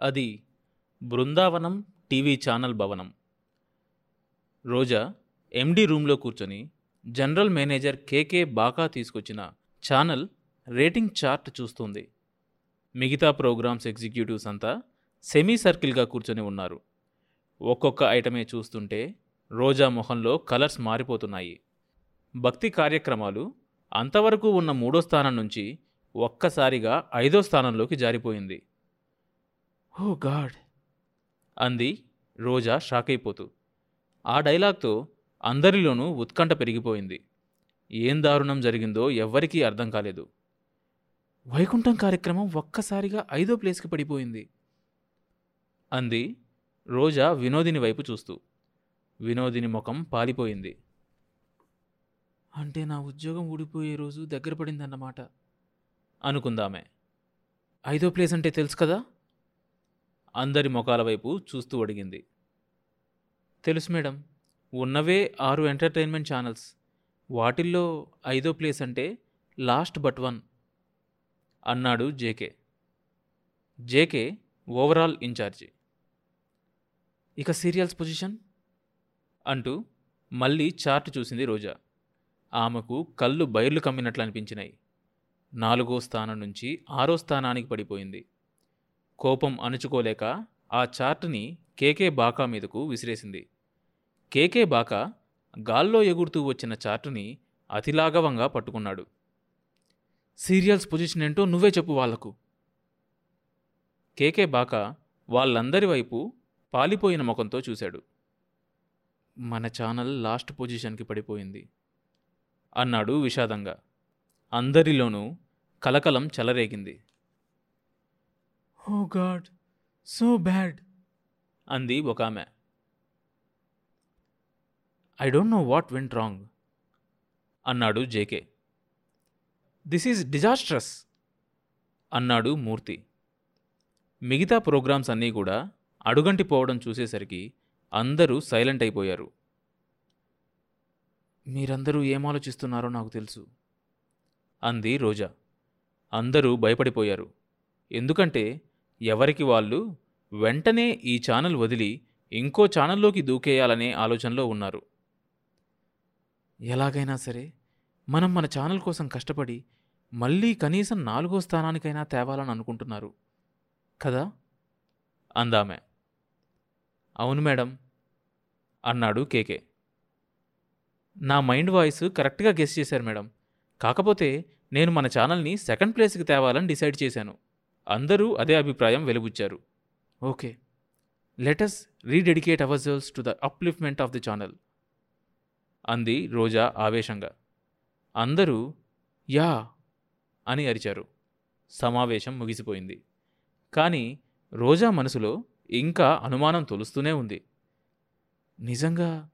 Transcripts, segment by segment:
అది Brindavanam TV channel భవనం. రోజా ఎండి రూమ్లో కూర్చొని జనరల్ మేనేజర్ కేకే బాకా తీసుకొచ్చిన ఛానల్ రేటింగ్ చార్ట్ చూస్తుంది. మిగతా ప్రోగ్రామ్స్ ఎగ్జిక్యూటివ్స్ అంతా సెమీ సర్కిల్గా కూర్చొని ఉన్నారు. ఒక్కొక్క ఐటమే చూస్తుంటే రోజా మొహంలో కలర్స్ మారిపోతున్నాయి. భక్తి కార్యక్రమాలు అంతవరకు ఉన్న మూడో స్థానం నుంచి ఒక్కసారిగా ఐదో స్థానంలోకి జారిపోయింది. Oh God! అంది రోజా షాక్ అయిపోతూ ఆ డైలాగ్తో అందరిలోనూ ఉత్కంఠ పెరిగిపోయింది. ఏం దారుణం జరిగిందో ఎవ్వరికీ అర్థం కాలేదు. వైకుంఠం కార్యక్రమం ఒక్కసారిగా ఐదో ప్లేస్కి పడిపోయింది. అంది రోజా వినోదిని వైపు చూస్తూ. వినోదిని ముఖం పాలిపోయింది. అంటే నా ఉద్యోగం ఊడిపోయే రోజు దగ్గర పడిందన్నమాట అనుకుందామే. ఐదో ప్లేస్ అంటే తెలుసు కదా? అందరి ముఖాల వైపు చూస్తూ అడిగింది. తెలుసు మేడం ఉన్నవే ఆరు ఎంటర్టైన్మెంట్ ఛానల్స్. వాటిల్లో ఐదో ప్లేస్ అంటే లాస్ట్ బట్ వన్ అన్నాడు J K. J K overall in-charge. ఇక సీరియల్స్ పొజిషన్? అంటూ మళ్ళీ చార్ట్ చూసింది రోజా. ఆమెకు కళ్ళు బయర్లు కమ్మినట్లు అనిపించినాయి. నాలుగో స్థానం నుంచి ఆరో స్థానానికి పడిపోయింది. కోపం అణుచుకోలేక ఆ చార్ట్ని కేకే బాకా మీదకు విసిరేసింది. కేకే బాకా గాల్లో ఎగురుతూ వచ్చిన చార్ట్ని అతిలాఘవంగా పట్టుకున్నాడు. సీరియల్స్ పొజిషన్ ఏంటో నువ్వే చెప్పు వాళ్ళకు. కేకే బాకా వాళ్ళందరి వైపు పాలిపోయిన ముఖంతో చూశాడు. మన ఛానల్ లాస్ట్ పొజిషన్కి పడిపోయింది అన్నాడు విషాదంగా. అందరిలోనూ కలకలం చెలరేగింది. Oh God so bad. అంది ఒక ఆమె. I don't know what went wrong అన్నాడు J K. This is disastrous అన్నాడు మూర్తి. మిగతా ప్రోగ్రామ్స్ అన్నీ కూడా అడుగంటి పోవడం చూసేసరికి అందరూ సైలెంట్ అయిపోయారు. మీరందరూ ఏం ఆలోచిస్తున్నారో నాకు తెలుసు అంది రోజా. అందరూ భయపడిపోయారు. ఎందుకంటే ఎవరికి వాళ్ళు వెంటనే ఈ ఛానల్ వదిలి ఇంకో ఛానల్లోకి దూకేయాలనే ఆలోచనలో ఉన్నారు. ఎలాగైనా సరే మనం మన ఛానల్ కోసం కష్టపడి మళ్ళీ కనీసం నాలుగో స్థానానికైనా తేవాలని అనుకుంటున్నారు. కదా? అందామె. అవును మేడం అన్నాడు కేకే. నా మైండ్ వాయిస్ కరెక్ట్గా గెస్ చేశారు మేడం. కాకపోతే నేను మన ఛానల్ని సెకండ్ ప్లేస్కి తేవాలని డిసైడ్ చేశాను. అందరూ అదే అభిప్రాయం వెలుబుచ్చారు. Okay. Let's rededicate ourselves to the upliftment of the channel అంది రోజా ఆవేశంగా. అందరూ యా అని అరిచారు. సమావేశం ముగిసిపోయింది. కానీ రోజా మనసులో ఇంకా అనుమానం తొలుస్తూనే ఉంది. నిజంగా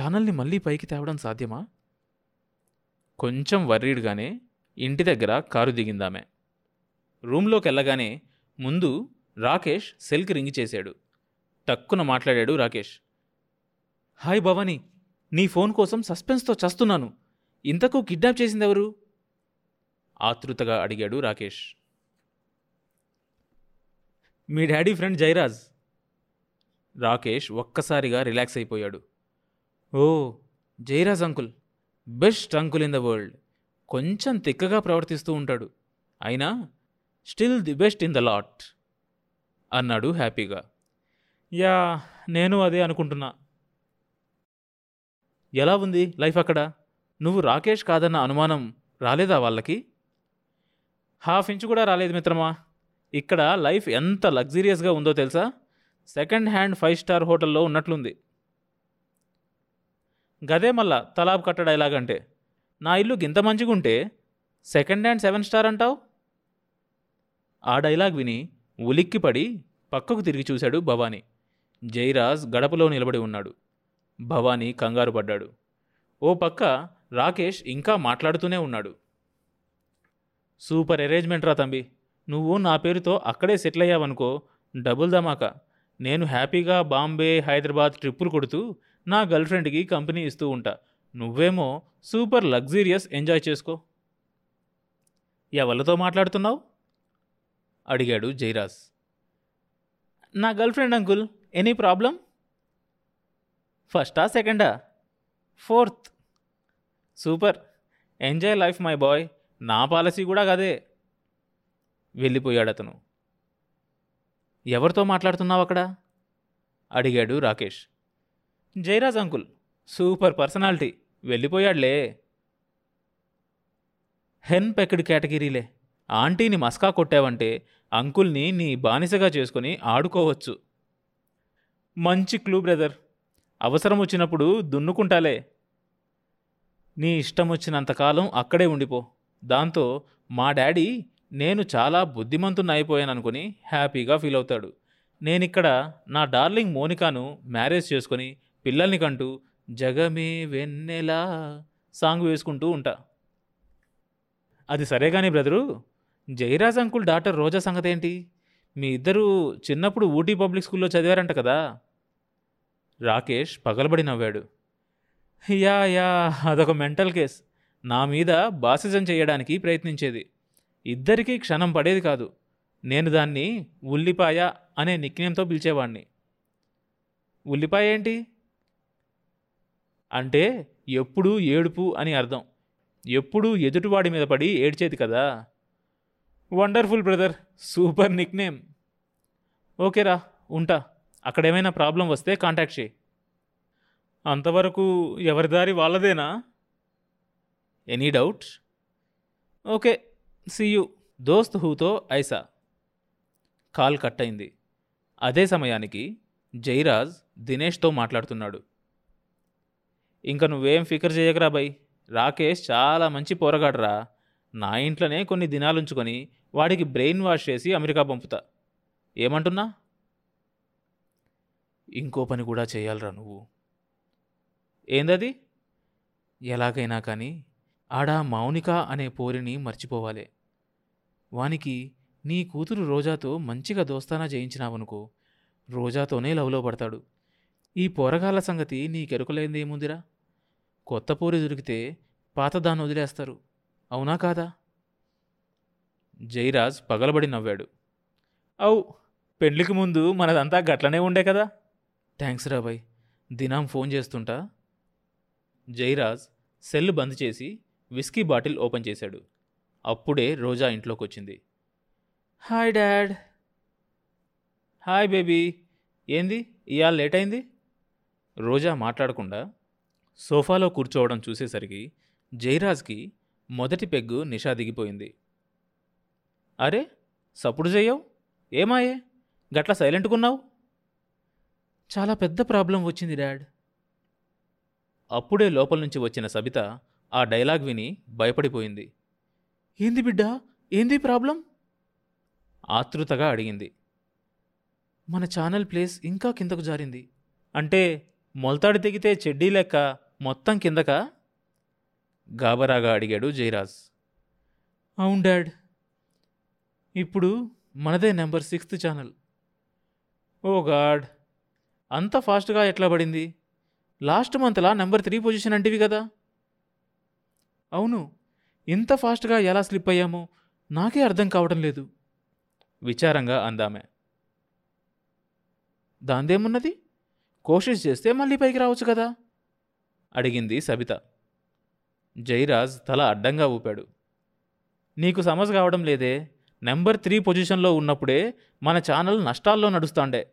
ఛానల్ని మళ్ళీ పైకి తేవడం సాధ్యమా? కొంచెం వర్రీడ్గానే ఇంటి దగ్గర కారు దిగిందామె. రూమ్లోకి వెళ్ళగానే ముందు రాకేష్ సెల్కి రింగ్ చేశాడు. టక్కున మాట్లాడాడు రాకేష్. హాయ్ భవానీ నీ ఫోన్ కోసం సస్పెన్స్తో చస్తున్నాను. ఇంతకు కిడ్నాప్ చేసిందెవరు? ఆతృతగా అడిగాడు రాకేష్. మీ డాడీ ఫ్రెండ్ జైరాజ్. రాకేష్ ఒక్కసారిగా రిలాక్స్ అయిపోయాడు. ఓ Jairaj uncle best uncle in the world. కొంచెం తిక్కగా ప్రవర్తిస్తూ ఉంటాడు. అయినా still the best in the lot అన్నాడు హ్యాపీగా. యా నేను అదే అనుకుంటున్నా. ఎలా ఉంది లైఫ్ అక్కడ? నువ్వు రాకేష్ కాదన్న అనుమానం రాలేదా వాళ్ళకి? హాఫ్ ఇంచ్ కూడా రాలేదు మిత్రమా? ఇక్కడ లైఫ్ ఎంత లగ్జీరియస్గా ఉందో తెలుసా? సెకండ్ హ్యాండ్ ఫైవ్ స్టార్ హోటల్లో ఉన్నట్లుంది. గదే మళ్ళా తలాబ్ కట్టడా డైలాగ్ అంటే నా ఇల్లు గింత మంచిగుంటే సెకండ్ హ్యాండ్ సెవెన్ స్టార్ అంటావు? ఆ డైలాగ్ విని ఉలిక్కిపడి పక్కకు తిరిగి చూశాడు భవానీ. జైరాజ్ గడపలో నిలబడి ఉన్నాడు. భవానీ కంగారు పడ్డాడు. ఓ పక్క రాకేష్ ఇంకా మాట్లాడుతూనే ఉన్నాడు. సూపర్ అరేంజ్మెంట్ రా తంబి. నువ్వు నా పేరుతో అక్కడే సెటిల్ అయ్యావనుకో డబుల్ ధమాకా. నేను హ్యాపీగా బాంబే హైదరాబాద్ ట్రిప్పులు కొడుతూ నా గర్ల్ ఫ్రెండ్కి కంపెనీ ఇస్తూ ఉంటా. నువ్వేమో సూపర్ లగ్జీరియస్ ఎంజాయ్ చేసుకో. ఎవరితో మాట్లాడుతున్నావు? అడిగాడు జైరాజ్. నా girlfriend uncle any problem? ఫస్టా సెకండా? Fourth. Super. Enjoy life my boy. నా పాలసీ కూడా కదే వెళ్ళిపోయాడు అతను. ఎవరితో మాట్లాడుతున్నావు అక్కడ? అడిగాడు Rakesh. Jayaraj uncle super personality. వెళ్ళిపోయాడులే. Henpecked కేటగిరీలే. ఆంటీని మస్కా కొట్టావంటే అంకుల్ని నీ బానిసగా చేసుకొని ఆడుకోవచ్చు. మంచి క్లూ బ్రదర్. అవసరం వచ్చినప్పుడు దున్నుకుంటాలే. నీ ఇష్టం వచ్చినంతకాలం అక్కడే ఉండిపో. దాంతో మా డాడీ నేను చాలా బుద్ధిమంతుని అయిపోయాననుకుని హ్యాపీగా ఫీల్ అవుతాడు. నేనిక్కడ నా డార్లింగ్ మోనికాను మ్యారేజ్ చేసుకొని పిల్లల్ని కంటూ జగమే వెన్నెలా సాంగ్ వేసుకుంటూ ఉంటా. అది సరే కానీ brother? Jayaraj uncle doctor Roja సంగతి ఏంటి మీ ఇద్దరు చిన్నప్పుడు ఊటీ పబ్లిక్ స్కూల్లో చదివారంట కదా? రాకేష్ పగలబడి నవ్వాడు. యా యా అదొక మెంటల్ కేస్. నా మీద బాసిజం చేయడానికి ప్రయత్నించేది. ఇద్దరికీ క్షణం పడేది కాదు. నేను దాన్ని ఉల్లిపాయ అనే నిక్నేమ్తో పిలిచేవాణ్ణి. ఉల్లిపాయ ఏంటి? అంటే ఎప్పుడూ ఏడుపు అని అర్థం. ఎప్పుడూ ఎదుటివాడి మీద పడి ఏడ్చేది కదా? Wonderful brother super nickname ఓకేరా ఉంటా. అక్కడేమైనా ప్రాబ్లం వస్తే కాంటాక్ట్ చేయి. అంతవరకు ఎవరి దారి వాళ్ళదేనా? ఎనీ డౌట్ ఓకే యూ దోస్త్ హూతో ఐసా. కాల్ కట్ అయింది అదే సమయానికి జైరాజ్ దినేష్తో మాట్లాడుతున్నాడు. ఇంకా నువ్వేం ఫికర్ చేయకరా బై? రాకేష్ చాలా మంచి పోరగాడరా. నా ఇంట్లోనే కొన్ని దినాలుంచుకొని వాడికి బ్రెయిన్ వాష్ చేసి అమెరికా పంపుతా. ఏమంటున్నా? ఇంకో పని కూడా చేయాలరా నువ్వు. ఏందది? ఎలాగైనా కానీ ఆడ మౌనిక అనే పోరిని మర్చిపోవాలి. వానికి నీ కూతురు రోజాతో మంచిగా దోస్తానా చేయించినావనుకో రోజాతోనే లవ్లో పడతాడు. ఈ పోరగాళ్ళ సంగతి నీకెరుకలేందేముందిరా కొత్త పోరి దొరికితే పాతదాన్ని వదిలేస్తారు. అవునా కాదా? జైరాజ్ పగలబడి నవ్వాడు. అవు పెళ్ళికి ముందు మనదంతా గట్లనే ఉండే కదా? థ్యాంక్స్ రాబాయ్ దినాం ఫోన్ చేస్తుంటా? జైరాజ్ సెల్ బంద్ చేసి విస్కీ బాటిల్ ఓపెన్ చేశాడు. అప్పుడే రోజా ఇంట్లోకి వచ్చింది హాయ్ డాడ్. హాయ్ బేబీ ఏంది? ఇవాళ లేట్ అయింది రోజా మాట్లాడకుండా సోఫాలో కూర్చోవడం చూసేసరికి జైరాజ్కి మొదటి పెగ్గు నిషా దిగిపోయింది. అరే సప్పుడు చేయవు ఏమాయే? గట్లా సైలెంట్కున్నావు? చాలా పెద్ద ప్రాబ్లం వచ్చింది డాడ్. అప్పుడే లోపల నుంచి వచ్చిన సబిత ఆ డైలాగ్ విని భయపడిపోయింది. ఏంది బిడ్డ? ఏంది ప్రాబ్లం? ఆతృతగా అడిగింది. మన ఛానల్ ప్లేస్ ఇంకా కిందకు జారింది. అంటే మొలతాడి తెగితే చెడ్డీ లెక్క మొత్తం కిందక? గాబరాగా అడిగాడు జయరాజ్. అవును డాడ్. ఇప్పుడు మనదే number sixth channel. Oh God. అంత ఫాస్ట్గా ఎట్లా పడింది? లాస్ట్ మంత్లా నెంబర్ త్రీ పొజిషన్ అంటివి కదా. అవును ఇంత ఫాస్ట్గా ఎలా స్లిప్ అయ్యామో నాకే అర్థం కావడం లేదు. విచారంగా అందామే. దాందేమున్నది? కోషిష్ చేస్తే మళ్ళీ పైకి రావచ్చు కదా? అడిగింది సబిత. జైరాజ్ తల అడ్డంగా ఊపాడు. నీకు సమస్య కావడం లేదే? నెంబర్ త్రీ పొజిషన్లో ఉన్నప్పుడే మన ఛానల్ నష్టాల్లో నడుస్తాండే.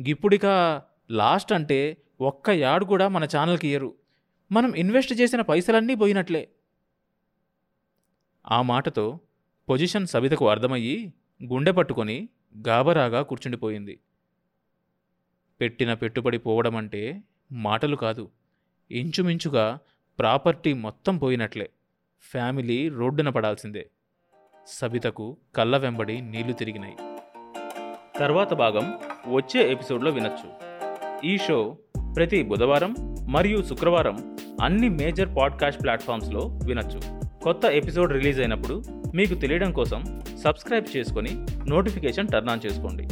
గిప్పుడిక లాస్ట్ అంటే ఒక్క యాడ్ కూడా మన ఛానల్కి ఇయ్యరు. మనం ఇన్వెస్ట్ చేసిన పైసలన్నీ పోయినట్లే. ఆ మాటతో పొజిషన్ సబితకు అర్థమయ్యి గుండె పట్టుకొని గాబరాగా కూర్చుండిపోయింది. పెట్టిన పెట్టుబడి పోవడం అంటే మాటలు కాదు. ఇంచుమించుగా ప్రాపర్టీ మొత్తం పోయినట్లే. ఫ్యామిలీ రోడ్డున పడాల్సిందే. సబితకు కళ్ళ వెంబడి నీళ్ళు తిరిగినాయి. తర్వాత భాగం వచ్చే ఎపిసోడ్లో వినొచ్చు. ఈ షో ప్రతి బుధవారం మరియు శుక్రవారం అన్ని మేజర్ పాడ్కాస్ట్ ప్లాట్ఫామ్స్లో వినొచ్చు. కొత్త ఎపిసోడ్ రిలీజ్ అయినప్పుడు మీకు తెలియడం కోసం సబ్స్క్రైబ్ చేసుకొని నోటిఫికేషన్ టర్న్ ఆన్ చేసుకోండి.